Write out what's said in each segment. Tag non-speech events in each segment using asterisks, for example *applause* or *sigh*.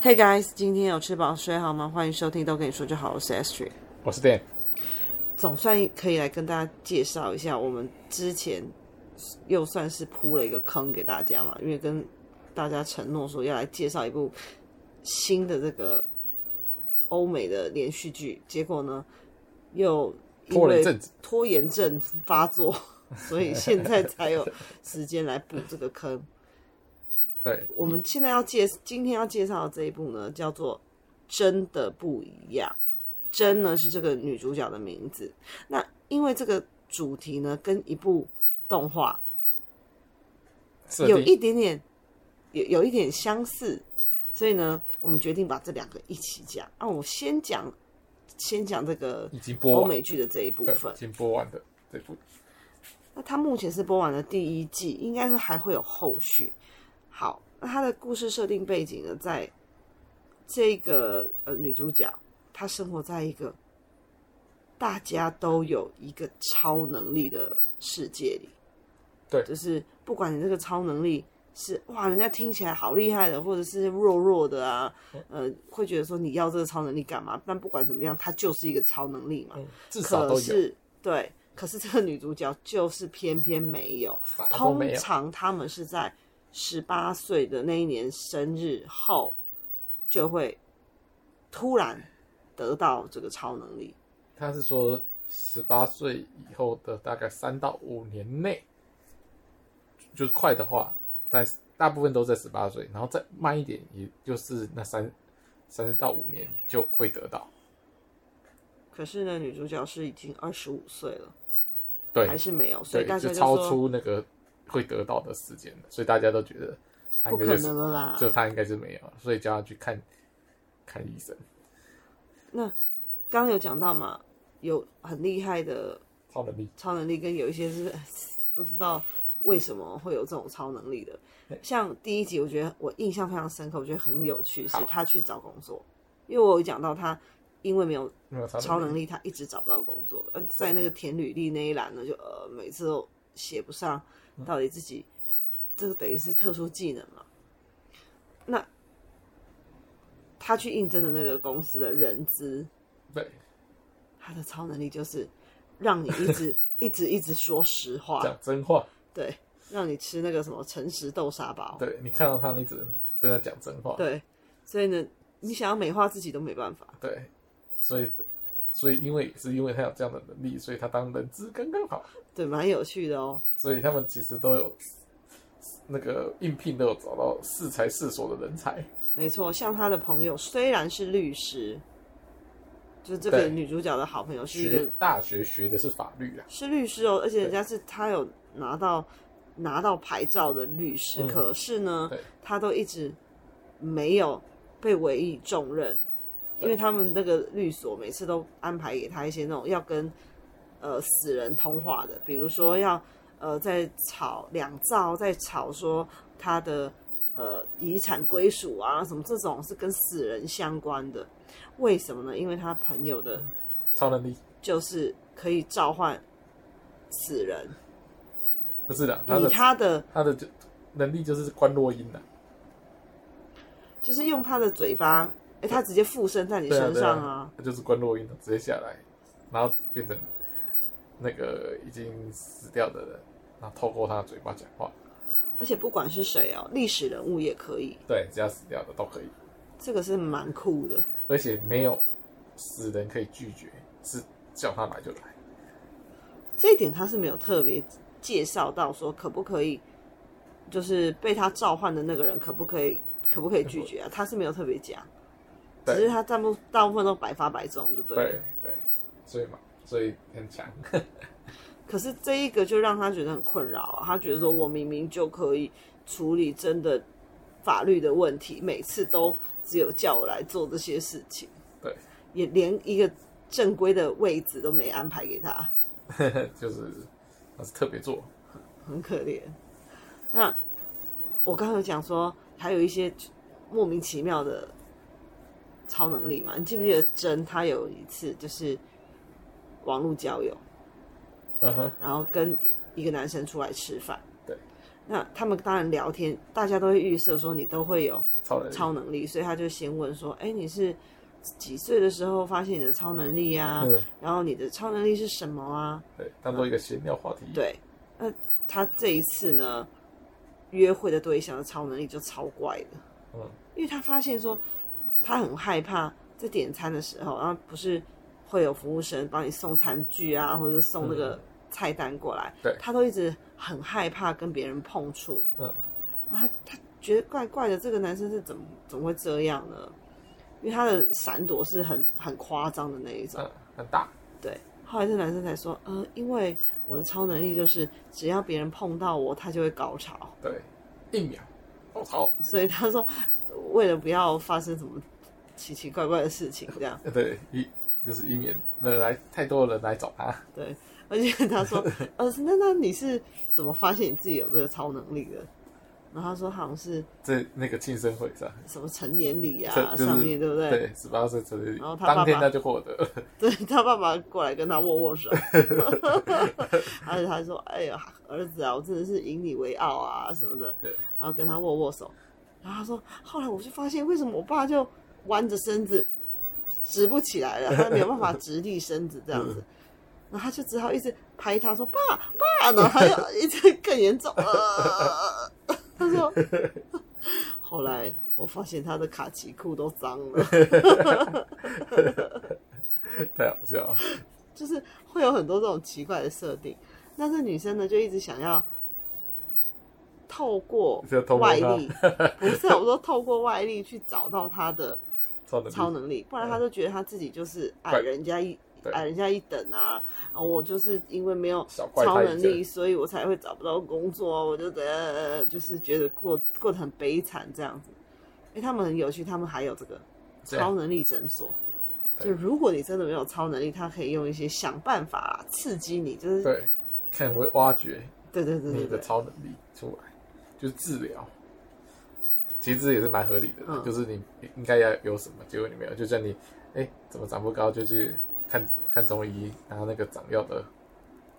Hey guys，今天有吃饱睡好吗？欢迎收听都跟你说就好，我是 Astrid，我是 Dan。总算可以来跟大家介绍一下，我们之前又算是铺了一个坑给大家嘛，因为跟大家承诺说要来介绍一部新的这个欧美的连续剧，结果呢又因为拖延症发作，所以现在才有时间来补这个坑。对，我们现在要介今天要介绍的这一部呢，叫做《真的不一样》。真呢是这个女主角的名字。那因为这个主题呢，跟一部动画有一点点有有一点相似，所以呢，我们决定把这两个一起讲。啊，我先讲先讲这个已经播欧美剧的这一部分，已经播完的这部。那它目前是播完了第一季，应该是还会有后续。好，那他的故事设定背景呢，在这个呃女主角，她生活在一个大家都有一个超能力的世界里。对，就是不管你这个超能力是哇，人家听起来好厉害的，或者是弱弱的啊，呃，会觉得说你要这个超能力干嘛？但不管怎么样，它就是一个超能力嘛。嗯，至少都有。可是，对，可是这个女主角就是偏偏没有。通常他们是在。十八岁的那一年生日后，就会突然得到这个超能力。他是说，十八岁以后的大概三到五年内，就是快的话，在大部分都在十八岁，然后再慢一点，也就是那三三到五年就会得到。可是呢，女主角是已经二十五岁了，对，还是没有，所以大家就超出那个。会得到的时间，所以大家都觉得他应该、就是、不可能了啦，就他应该是没有，所以叫他去看看医生。那刚刚有讲到嘛，有很厉害的超能力，超能力跟有一些是不知道为什么会有这种超能力的。像第一集，我觉得我印象非常深刻，我觉得很有趣，是他去找工作，因为我有讲到他因为没有超能力，他一直找不到工作。嗯，在那个填履历那一栏呢，就呃每次都写不上。到底自己这个等于是特殊技能嘛？那他去应征的那个公司的人资，对，他的超能力就是让你一直 *laughs* 一直一直说实话，讲真话，对，让你吃那个什么诚实豆沙包。对，你看到他，你只能对他讲真话。对，所以呢，你想要美化自己都没办法。对，所以所以因为是因为他有这样的能力，所以他当人资刚刚好。对，蛮有趣的哦。所以他们其实都有那个应聘，都有找到适才适所的人才。没错，像他的朋友虽然是律师，就是这个女主角的好朋友是一个大学学的是法律啊，是律师哦，而且人家是他有拿到拿到牌照的律师，嗯、可是呢，他都一直没有被委以重任，因为他们那个律所每次都安排给他一些那种要跟。呃，死人通话的，比如说要呃，在吵两兆，在吵说他的呃遗产归属啊，什么这种是跟死人相关的。为什么呢？因为他朋友的超能力就是可以召唤死人。不是的，以他的他的就能力就是关落音的，就是用他的嘴巴，哎、欸，他直接附身在你身上啊，啊啊就是关落音的，直接下来，然后变成。那个已经死掉的人，然后透过他的嘴巴讲话，而且不管是谁哦，历史人物也可以，对，只要死掉的都可以。这个是蛮酷的，而且没有死人可以拒绝，是叫他来就来。这一点他是没有特别介绍到说可不可以，就是被他召唤的那个人可不可以，可不可以拒绝啊？他是没有特别讲，只是他大部大部分都百发百中，就对。对对，所以嘛。所以很强，*laughs* 可是这一个就让他觉得很困扰啊。他觉得说，我明明就可以处理真的法律的问题，每次都只有叫我来做这些事情，对，也连一个正规的位置都没安排给他，*laughs* 就是他是特别做，很可怜。那我刚刚有讲说，还有一些莫名其妙的超能力嘛？你记不记得真他有一次就是。网络交友，嗯哼，然后跟一个男生出来吃饭，对，那他们当然聊天，大家都会预设说你都会有超能力，超能力，所以他就先问说：“哎，你是几岁的时候发现你的超能力啊？嗯、然后你的超能力是什么啊？”对，当做一个闲聊话题。对，那他这一次呢，约会的对象的超能力就超怪的，嗯，因为他发现说他很害怕在点餐的时候，然后不是会有服务生帮你送餐具啊，或者送那个菜单过来，他都一直很害怕跟别人碰触，嗯，然后他觉得怪怪的，这个男生是怎么怎么会这样呢？因为他的闪躲是很很夸张的那一种，嗯，很大，对。后来这男生才说，呃，因为我的超能力就是只要别人碰到我，他就会高潮。对，一秒高潮。所以他说，为了不要发生什么奇奇怪怪的事情，这样。对，以就是以免人来太多人来找他。对，而且他说，*laughs* 呃，那那你是怎么发现你自己有这个超能力的？然后他说好像是在那个庆生会上，什么成年礼啊、就是、上面对不对？对，十八岁成年礼。然后他爸爸当天他就获得，*laughs* 对他爸爸过来跟他握握手，*laughs* 而且他说：“哎呀，儿子啊，我真的是引你为傲啊什么的。”对，然后跟他握握手。然后他说：“后来我就发现，为什么我爸就弯着身子直不起来了，他没有办法直立身子这样子。”然后他就只好一直拍他说：“爸爸！”然后他又一直更严重了。他说：“ *laughs* 后来我发现他的卡其裤都脏了，*laughs* 太好笑了。就是会有很多这种奇怪的设定，但是女生呢就一直想要透过外力，不是我说透过外力去找到他的超能力，不然他就觉得他自己就是矮人家一。”矮人家一等啊！我就是因为没有超能力，所以我才会找不到工作。我就得就是觉得过过得很悲惨这样子。哎，他们很有趣，他们还有这个超能力诊所。就如果你真的没有超能力，他可以用一些想办法刺激你，就是对，看会挖掘，对对对对，你的超能力出来，就是治疗。其实也是蛮合理的，嗯、就是你应该要有什么，结果你没有，就像你哎怎么长不高，就去。看看中医，然后那个长药的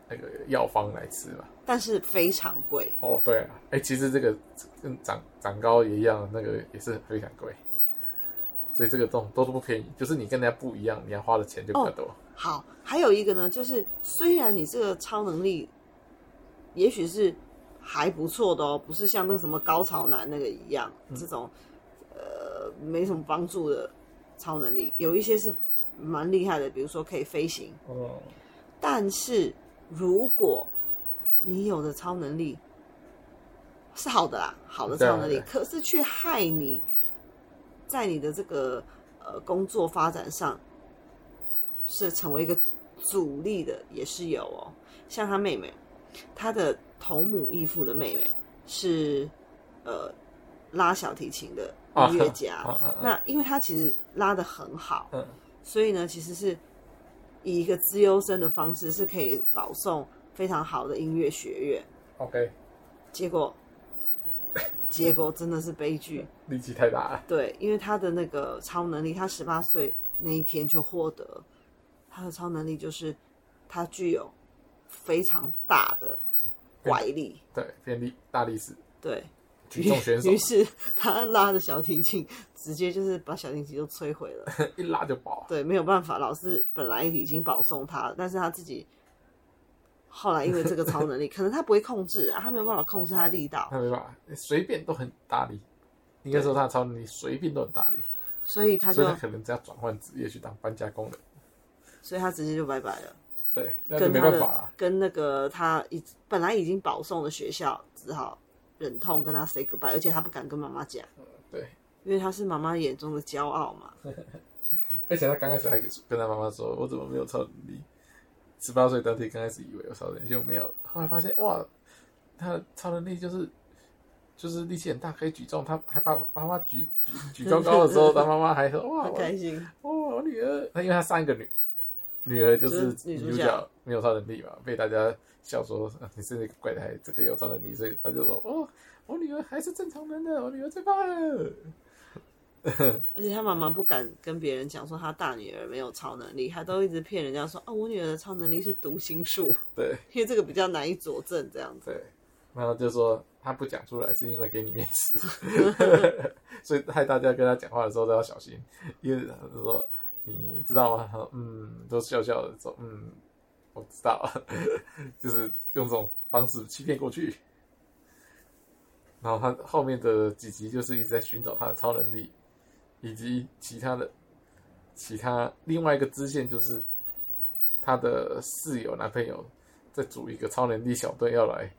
那个药方来吃嘛，但是非常贵哦。对啊，哎，其实这个跟长长高也一样，那个也是非常贵，所以这个都都是不便宜。就是你跟人家不一样，你要花的钱就比较多。哦。好，还有一个呢，就是虽然你这个超能力也许是还不错的哦，不是像那个什么高潮男那个一样，嗯、这种呃没什么帮助的超能力，有一些是。蛮厉害的，比如说可以飞行。哦。但是如果你有的超能力是好的啦，好的超能力，可是却害你在你的这个呃工作发展上是成为一个阻力的，也是有哦。像他妹妹，他的同母异父的妹妹是呃拉小提琴的音乐家。啊啊啊啊、那因为他其实拉的很好。嗯。所以呢，其实是以一个资优生的方式，是可以保送非常好的音乐学院。OK，结果 *coughs* 结果真的是悲剧，力气太大了。对，因为他的那个超能力，他十八岁那一天就获得他的超能力，就是他具有非常大的怪力，对，非常大力士，对。举重选手，于是他拉着小提琴，直接就是把小提琴就摧毁了，*laughs* 一拉就爆。对，没有办法，老师本来已经保送他了，但是他自己后来因为这个超能力，*laughs* 可能他不会控制啊，他没有办法控制他的力道，他没办法，随便都很大力。应该说他的超能力随便都很大力，所以他就他可能只要转换职业去当搬家工人，所以他直接就拜拜了。对，那就没办法了。跟那个他已本来已经保送的学校只好。忍痛跟他 say goodbye，而且他不敢跟妈妈讲，对，因为他是妈妈眼中的骄傲嘛。*laughs* 而且他刚开始还跟他妈妈说：“我怎么没有超能力？”十八岁当天刚开始以为有超能力，就没有。后来发现哇，他的超能力就是就是力气很大，可以举重。他还把妈妈举举举高高的时候，*laughs* 他妈妈还说：“哇，好开心哇，我女儿。”那因为他上一个女女儿就是女主角，没有超能力嘛，被大家。笑说 *laughs* 你是那个怪胎，这个有超能力，所以他就说：“哦，我女儿还是正常人的，我女儿最棒了。*laughs* ”而且他妈妈不敢跟别人讲说他大女儿没有超能力，还都一直骗人家说：“哦，我女儿的超能力是读心术。”对，*laughs* 因为这个比较难以佐证，这样子。对，然后就说他不讲出来是因为给你面子，所以害大家跟他讲话的时候都要小心，因为他说你知道吗？他说嗯，都笑笑的说嗯，我知道，*laughs* 就是用这种方式欺骗过去。然后他后面的几集就是一直在寻找他的超能力，以及其他的其他另外一个支线就是他的室友男朋友在组一个超能力小队要来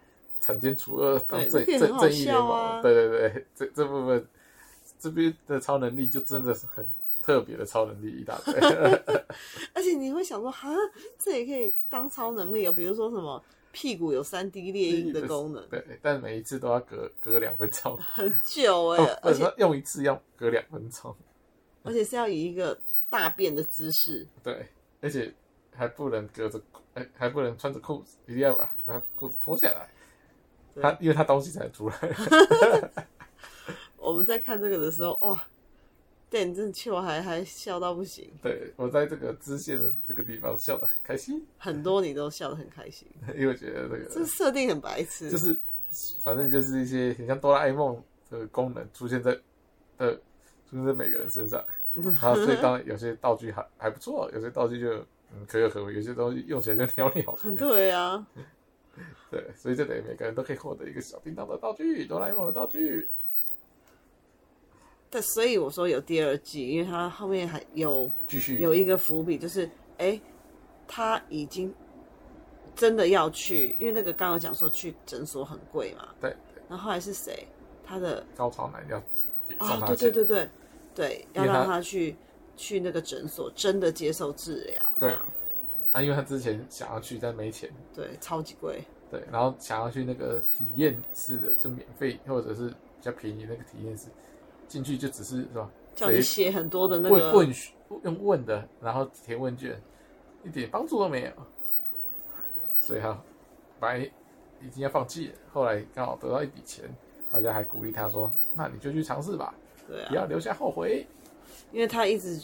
铲奸除恶当正正正义联盟。对对对，这这部分这边的超能力就真的是很特别的超能力一大堆。*laughs* 而且你会想说，哈，这也可以当超能力哦，比如说什么？屁股有三 D 猎鹰的功能，*laughs* 对，但每一次都要隔隔两分钟，很久哎、欸，而且用一次要隔两分钟，而且是要以一个大便的姿势，对，而且还不能隔着，哎，还不能穿着裤子，一定要把他裤子脱下来，他因为他东西才出来。*laughs* 我们在看这个的时候，哇！对，你真的气我还还笑到不行。对，我在这个支线的这个地方笑得很开心，很多你都笑得很开心，*laughs* 因为觉得这个这设定很白痴，就是反正就是一些很像哆啦 A 梦的功能出现在呃出现在每个人身上，*laughs* 然后所以当然有些道具还还不错，有些道具就嗯可有可无，有些东西用起来就鸟鸟。*laughs* 对啊，对，所以就等于每个人都可以获得一个小叮当的道具，哆啦 A 梦的道具。但所以我说有第二季，因为他后面还有继续有一个伏笔，就是哎、欸，他已经真的要去，因为那个刚刚讲说去诊所很贵嘛，对。然后后来是谁？他的高潮男要啊，对对对对对，要让他去去那个诊所真的接受治疗，对啊，因为他之前想要去，但没钱，对，超级贵，对，然后想要去那个体验式的，就免费或者是比较便宜那个体验式。进去就只是是吧？叫你写很多的那个问问用问的，然后填问卷，一点帮助都没有。所以哈，本来已经要放弃了，后来刚好得到一笔钱，大家还鼓励他说：“那你就去尝试吧，对啊，不要留下后悔。”因为他一直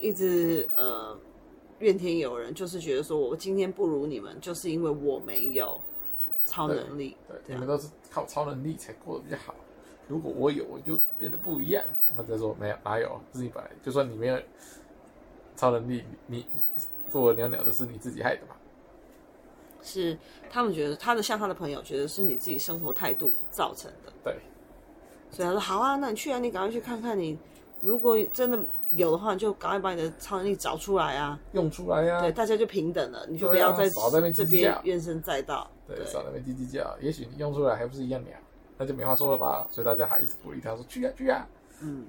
一直呃怨天尤人，就是觉得说我今天不如你们，就是因为我没有超能力，对，对，你们都是靠超能力才过得比较好。如果我有，我就变得不一样。大家说没有，哪有？是你本来就算你没有超能力，你，你做鸟鸟的是你自己害的嘛？是他们觉得他的像他的朋友觉得是你自己生活态度造成的。对，所以他说好啊，那你去啊，你赶快去看看你，如果真的有的话，你就赶快把你的超能力找出来啊，用出来呀、啊。对，大家就平等了，你就不要再少在那边这边怨声载道。对，少在那边叽叽叫，也许你用出来还不是一样鸟。那就没话说了吧，所以大家还一直鼓励他说去啊去啊。嗯，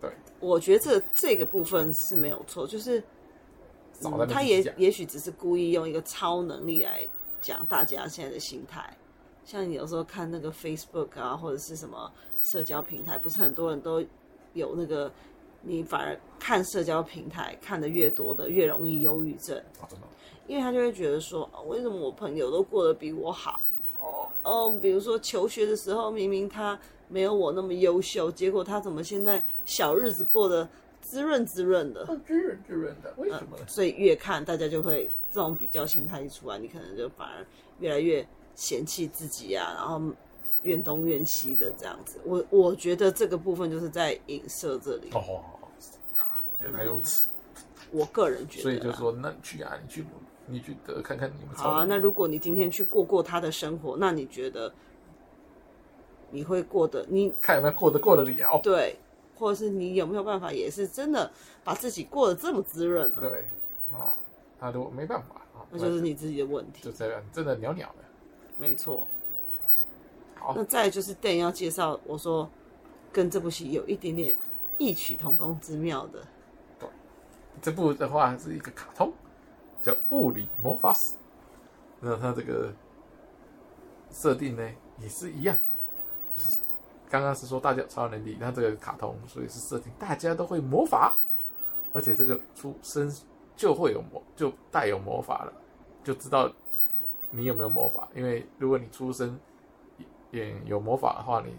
对，我觉得这这个部分是没有错，就是、嗯、他也也许只是故意用一个超能力来讲大家现在的心态。像你有时候看那个 Facebook 啊，或者是什么社交平台，不是很多人都有那个，你反而看社交平台看的越多的越容易忧郁症。哦，真的？因为他就会觉得说，为什么我朋友都过得比我好？哦，比如说求学的时候，明明他没有我那么优秀，结果他怎么现在小日子过得滋润滋润的？滋润滋润的，为什么所以越看大家就会这种比较心态一出来，你可能就反而越来越嫌弃自己啊，然后怨东怨西的这样子。我我觉得这个部分就是在影射这里。哦，原来如此。我个人觉得，所以就说，那去啊，你去。你去得看看你们好啊。那如果你今天去过过他的生活，那你觉得你会过得你看有没有过得过得了？对，或者是你有没有办法，也是真的把自己过得这么滋润呢？对啊，那如果没办法啊，那就是你自己的问题。就这样，真的鸟鸟的，没错。好，那再就是电影要介绍，我说跟这部戏有一点点异曲同工之妙的。对，这部的话是一个卡通。叫物理魔法史，那它这个设定呢也是一样，就是刚刚是说大家有超能力，那这个卡通所以是设定大家都会魔法，而且这个出生就会有魔，就带有魔法了，就知道你有没有魔法。因为如果你出生也有魔法的话，你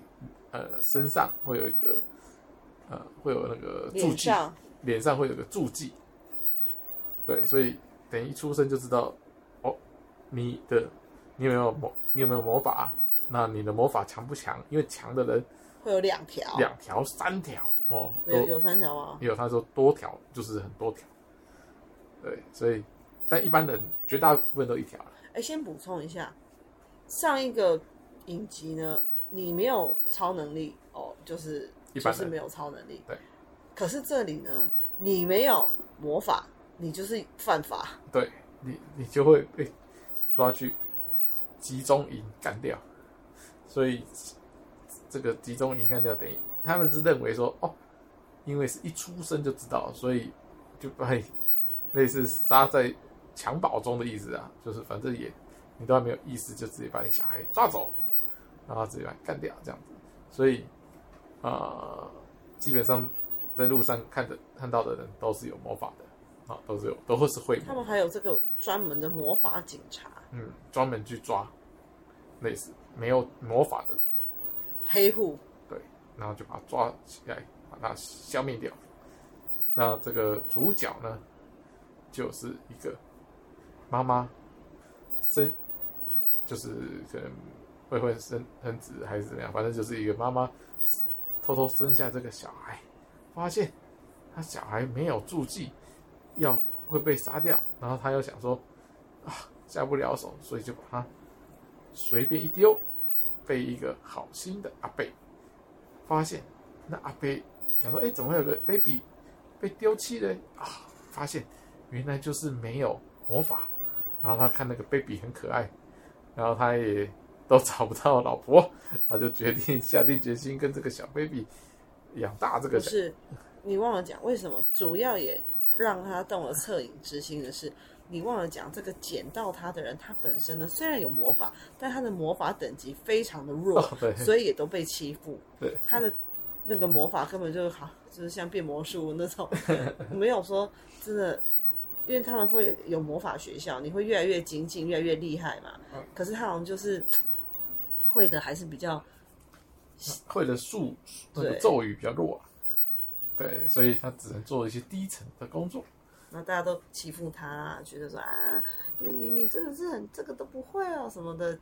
呃身上会有一个呃会有那个注记，脸上，会有个注记，对，所以。等一出生就知道，哦，你的你有没有魔？你有没有魔法？那你的魔法强不强？因为强的人会有两条，两条、三条哦，有有三条吗？有，他说多条就是很多条。对，所以但一般人绝大部分都一条。哎，先补充一下，上一个影集呢，你没有超能力哦，就是就是没有超能力。对。可是这里呢，你没有魔法，你就是犯法。对你，你就会被抓去集中营干掉。所以这个集中营干掉等于他们是认为说，哦，因为是一出生就知道，所以就把你类似杀在襁褓中的意思啊，就是反正也你都还没有意识，就直接把你小孩抓走，然后直接把你干掉这样子。所以呃，基本上。在路上看的看到的人都是有魔法的，啊，都是有，都会是会。他们还有这个专门的魔法警察，嗯，专门去抓类似没有魔法的人，黑户，对，然后就把他抓起来，把他消灭掉。那这个主角呢，就是一个妈妈生，就是可能未婚生生子还是怎么样，反正就是一个妈妈偷偷生下这个小孩。发现他小孩没有住记，要会被杀掉，然后他又想说啊，下不了手，所以就把他随便一丢，被一个好心的阿伯发现。那阿伯想说，哎，怎么会有个 baby 被丢弃呢？啊，发现原来就是没有魔法。然后他看那个 baby 很可爱，然后他也都找不到老婆，他就决定下定决心跟这个小 baby。养大这个是，你忘了讲为什么？主要也让他动了恻隐之心的是，你忘了讲这个捡到他的人，他本身呢虽然有魔法，但他的魔法等级非常的弱，哦、所以也都被欺负。对，他的那个魔法根本就是好，就是像变魔术那种，*laughs* 没有说真的，因为他们会有魔法学校，你会越来越精进，越来越厉害嘛。嗯、可是他好像就是会的还是比较。会的术那个咒语比较弱，对，所以他只能做一些低层的工作。那大家都欺负他，觉得说啊，你你你真的是很这个都不会哦什么的，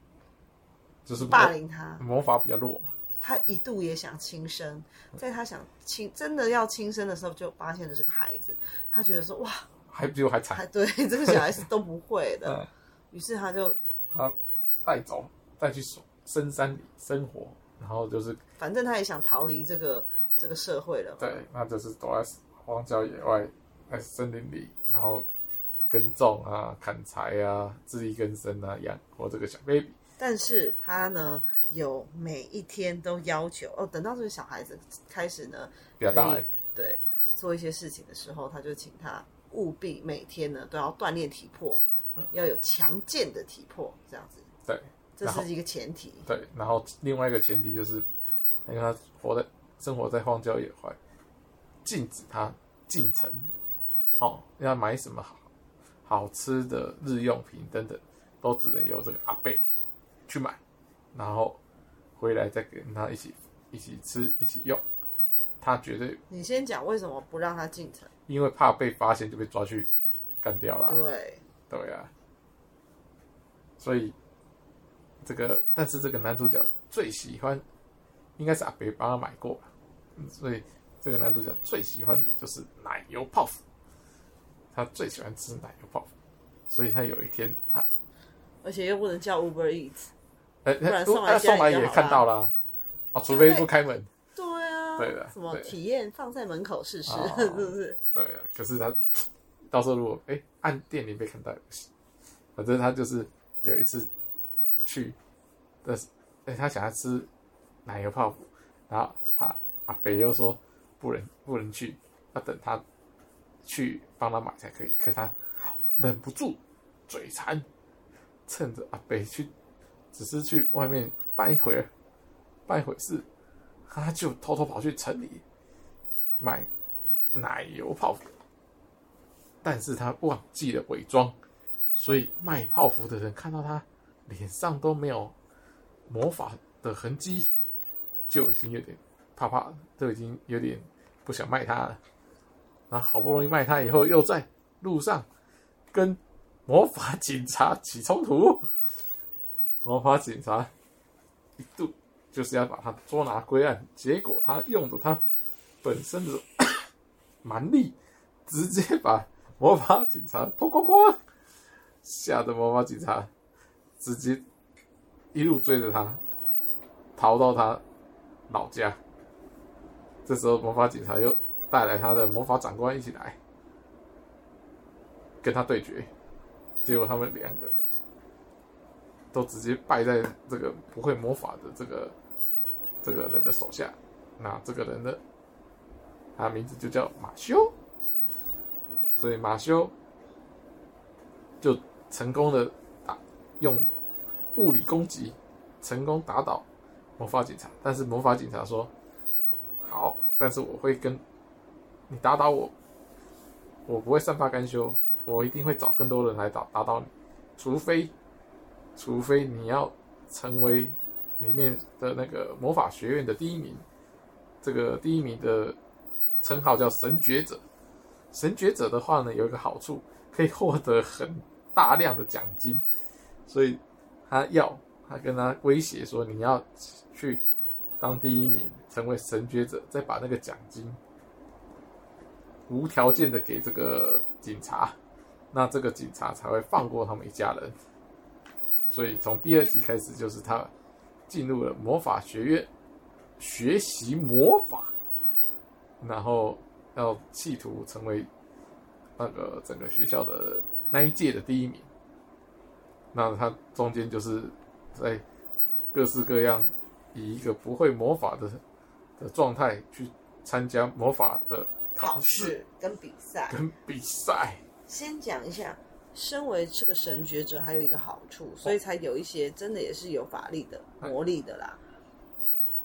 就是霸凌他。魔法比较弱嘛。他一度也想轻生，在他想轻真的要轻生的时候，就发现了这个孩子。他觉得说哇，还比我还惨。*laughs* 对，这个小孩子都不会的。于是他就他带走，带去深山里生活。然后就是，反正他也想逃离这个这个社会了。对，那就是躲在荒郊野外，在森林里，然后耕种啊、砍柴啊、自力更生啊，养活这个小 baby。但是他呢，有每一天都要求哦，等到这个小孩子开始呢比较大，对，做一些事情的时候，他就请他务必每天呢都要锻炼体魄，嗯、要有强健的体魄，这样子。对。这是一个前提，对，然后另外一个前提就是，因为他活在生活在荒郊野外，禁止他进城，哦，要买什么好好吃的日用品等等，都只能由这个阿贝去买，然后回来再跟他一起一起吃一起用，他绝对。你先讲为什么不让他进城？因为怕被发现就被抓去干掉了。对，对啊，所以。这个，但是这个男主角最喜欢，应该是阿贝帮他买过，所以这个男主角最喜欢的就是奶油泡芙，他最喜欢吃奶油泡芙，所以他有一天啊，而且又不能叫 Uber Eats，哎，不然送来送来也看到了，啊，除非不开门，对啊，对的，什么体验放在门口试试，是不是？对啊，可是他到时候如果哎按店里被看到也不行，反正他就是有一次。去的，哎，他想要吃奶油泡芙，然后他阿北又说不能不能去，要等他去帮他买才可以。可他忍不住嘴馋，趁着阿北去，只是去外面办一会儿，办一会事，他就偷偷跑去城里买奶油泡芙，但是他忘记了伪装，所以卖泡芙的人看到他。脸上都没有魔法的痕迹，就已经有点怕怕，都已经有点不想卖他了。那好不容易卖他以后，又在路上跟魔法警察起冲突，*laughs* 魔法警察一度就是要把他捉拿归案，结果他用的他本身的 *coughs* 蛮力，直接把魔法警察脱光光，吓得魔法警察直接一路追着他，逃到他老家。这时候魔法警察又带来他的魔法长官一起来跟他对决，结果他们两个。都直接败在这个不会魔法的这个这个人的手下。那这个人的他名字就叫马修，所以马修就成功的打用物理攻击成功打倒魔法警察。但是魔法警察说：“好，但是我会跟你打倒我，我不会善罢甘休，我一定会找更多人来打打倒你，除非。”除非你要成为里面的那个魔法学院的第一名，这个第一名的称号叫神觉者。神觉者的话呢，有一个好处，可以获得很大量的奖金。所以他要他跟他威胁说，你要去当第一名，成为神觉者，再把那个奖金无条件的给这个警察，那这个警察才会放过他们一家人。所以从第二集开始，就是他进入了魔法学院学习魔法，然后要企图成为那个整个学校的那一届的第一名。那他中间就是在各式各样以一个不会魔法的的状态去参加魔法的考试跟比赛，跟比赛。先讲一下。身为这个神觉者，还有一个好处，所以才有一些真的也是有法力的魔力的啦。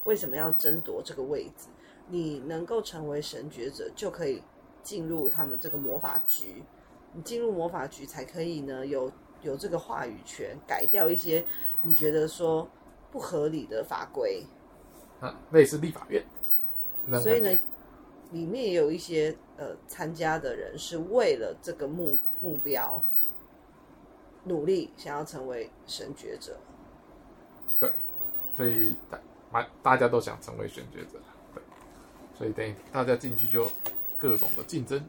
为什么要争夺这个位置？你能够成为神觉者，就可以进入他们这个魔法局。你进入魔法局，才可以呢有有这个话语权，改掉一些你觉得说不合理的法规。啊，类似立法院。所以呢，里面也有一些呃参加的人是为了这个目目标。努力想要成为神觉者，对，所以大大家都想成为神觉者，对，所以等于大家进去就各种的竞争，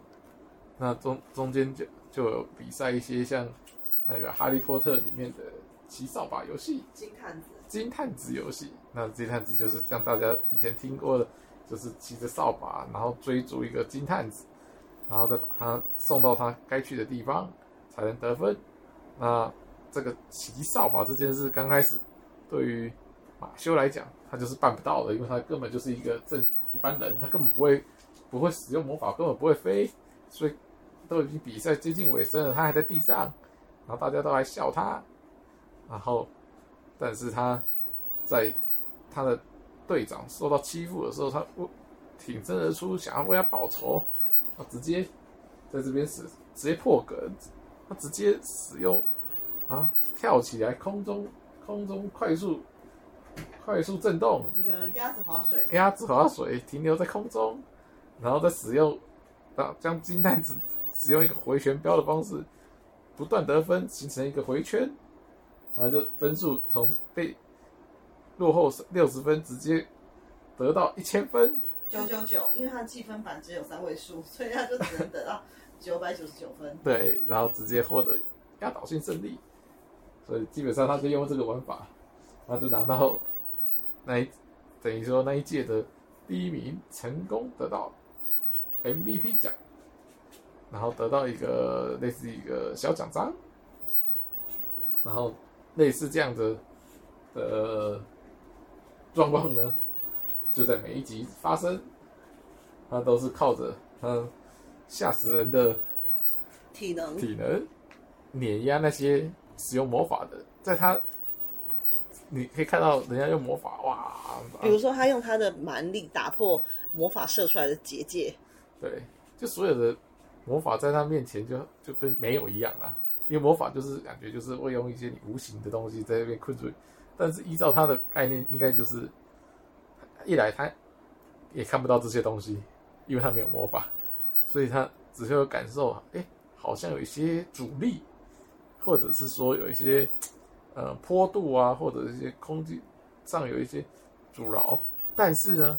那中中间就就有比赛一些像那个哈利波特里面的骑扫把游戏，金探子，金探子游戏，那金探子就是像大家以前听过的，就是骑着扫把，然后追逐一个金探子，然后再把他送到他该去的地方，才能得分。那这个骑扫把这件事刚开始，对于马修来讲，他就是办不到的，因为他根本就是一个正一般人，他根本不会不会使用魔法，根本不会飞，所以都已经比赛接近尾声了，他还在地上，然后大家都还笑他，然后，但是他在他的队长受到欺负的时候，他不挺身而出，想要为他报仇，他直接在这边死，直接破格。他直接使用啊，跳起来，空中空中快速快速震动，那个鸭子划水，鸭子划水停留在空中，然后再使用啊，将金探子使用一个回旋镖的方式不断得分，形成一个回圈，然后就分数从被落后六十分直接得到一千分，九九九，因为他计分板只有三位数，所以他就只能得到。九百九十九分，对，然后直接获得压倒性胜利，所以基本上他就用这个玩法，他就拿到那一等于说那一届的第一名，成功得到 MVP 奖，然后得到一个类似一个小奖章，然后类似这样的的状况呢，就在每一集发生，他都是靠着他。吓死人的体能，体能碾压那些使用魔法的，在他你可以看到人家用魔法哇，比如说他用他的蛮力打破魔法射出来的结界，对，就所有的魔法在他面前就就跟没有一样啦，因为魔法就是感觉就是会用一些你无形的东西在那边困住，但是依照他的概念，应该就是一来他也看不到这些东西，因为他没有魔法。所以他只是有感受，哎，好像有一些阻力，或者是说有一些呃坡度啊，或者一些空气上有一些阻挠，但是呢，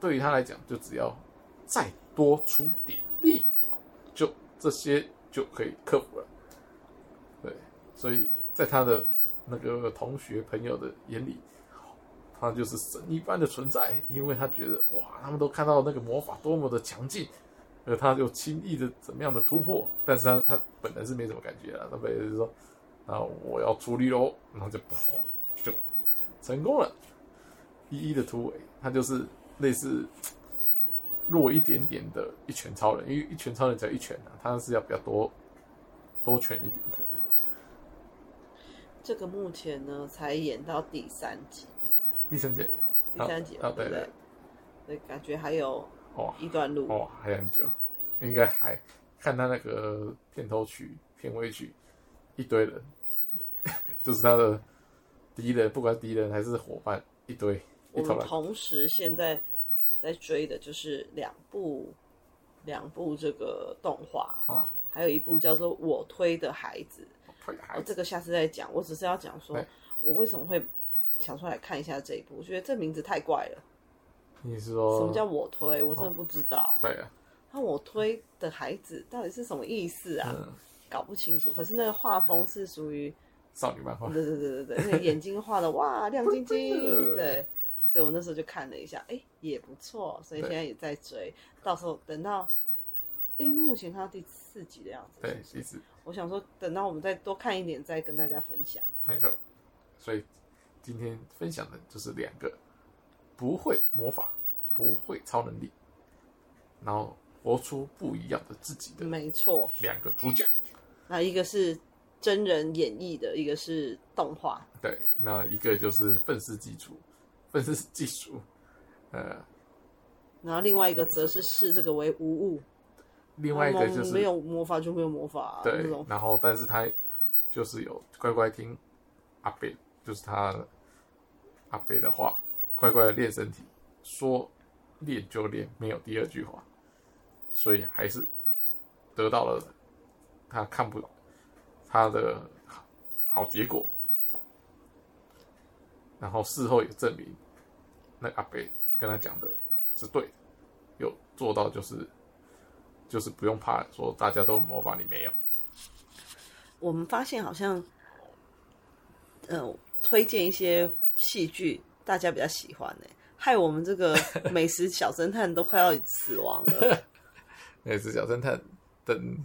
对于他来讲，就只要再多出点力，就这些就可以克服了。对，所以在他的那个同学朋友的眼里，他就是神一般的存在，因为他觉得哇，他们都看到那个魔法多么的强劲，而他就轻易的怎么样的突破，但是他他本来是没什么感觉啊，他本来就是说，啊我要出力喽，然后就就成功了，一一的突围，他就是类似弱一点点的一拳超人，因为一拳超人只要一拳啊，他是要比较多多拳一点的。这个目前呢才演到第三集。第三集，第三集啊，对对，对，感觉还有哦一段路哦，还很久，应该还看他那个片头曲、片尾曲，一堆人，*laughs* 就是他的敌人，不管敌人还是伙伴，一堆。我们同时现在在追的就是两部，两部这个动画啊，还有一部叫做《我推的孩子》，推的孩子，这个下次再讲。我只是要讲说，我为什么会。想出来看一下这一部，我觉得这名字太怪了。你是说什么叫我推？我真的不知道。哦、对啊，那我推的孩子到底是什么意思啊？嗯、搞不清楚。可是那个画风是属于少女漫画。对对对对对，那个眼睛画的哇亮晶晶。*laughs* 对，所以我那时候就看了一下，哎、欸，也不错。所以现在也在追，到时候等到，因为目前看到第四集的样子。对，第四。我想说，等到我们再多看一点，再跟大家分享。没错，所以。今天分享的就是两个不会魔法、不会超能力，然后活出不一样的自己的，没错，两个主角。那一个是真人演绎的，一个是动画。对，那一个就是愤世嫉俗，愤世嫉俗，呃，然后另外一个则是视这个为无物。另外一个就是没有魔法就没有魔法，啊，对。然后，但是他就是有乖乖听阿北。就是他阿北的话，乖乖的练身体，说练就练，没有第二句话，所以还是得到了他看不懂他的好好结果。然后事后也证明，那阿北跟他讲的是对的，有做到就是就是不用怕说大家都有魔法，你没有。我们发现好像，嗯、呃。推荐一些戏剧，大家比较喜欢呢，害我们这个 *laughs* 美食小侦探都快要死亡了。*laughs* 美食小侦探等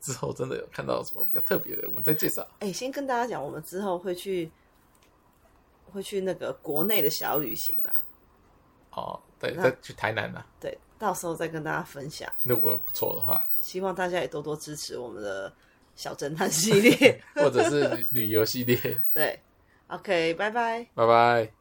之后真的有看到什么比较特别的，我们再介绍。哎、欸，先跟大家讲，我们之后会去会去那个国内的小旅行啊。哦，对，再去台南啊。对，到时候再跟大家分享。如果不错的话，希望大家也多多支持我们的小侦探系列，*laughs* 或者是旅游系列。*laughs* 对。OK，拜拜。拜拜。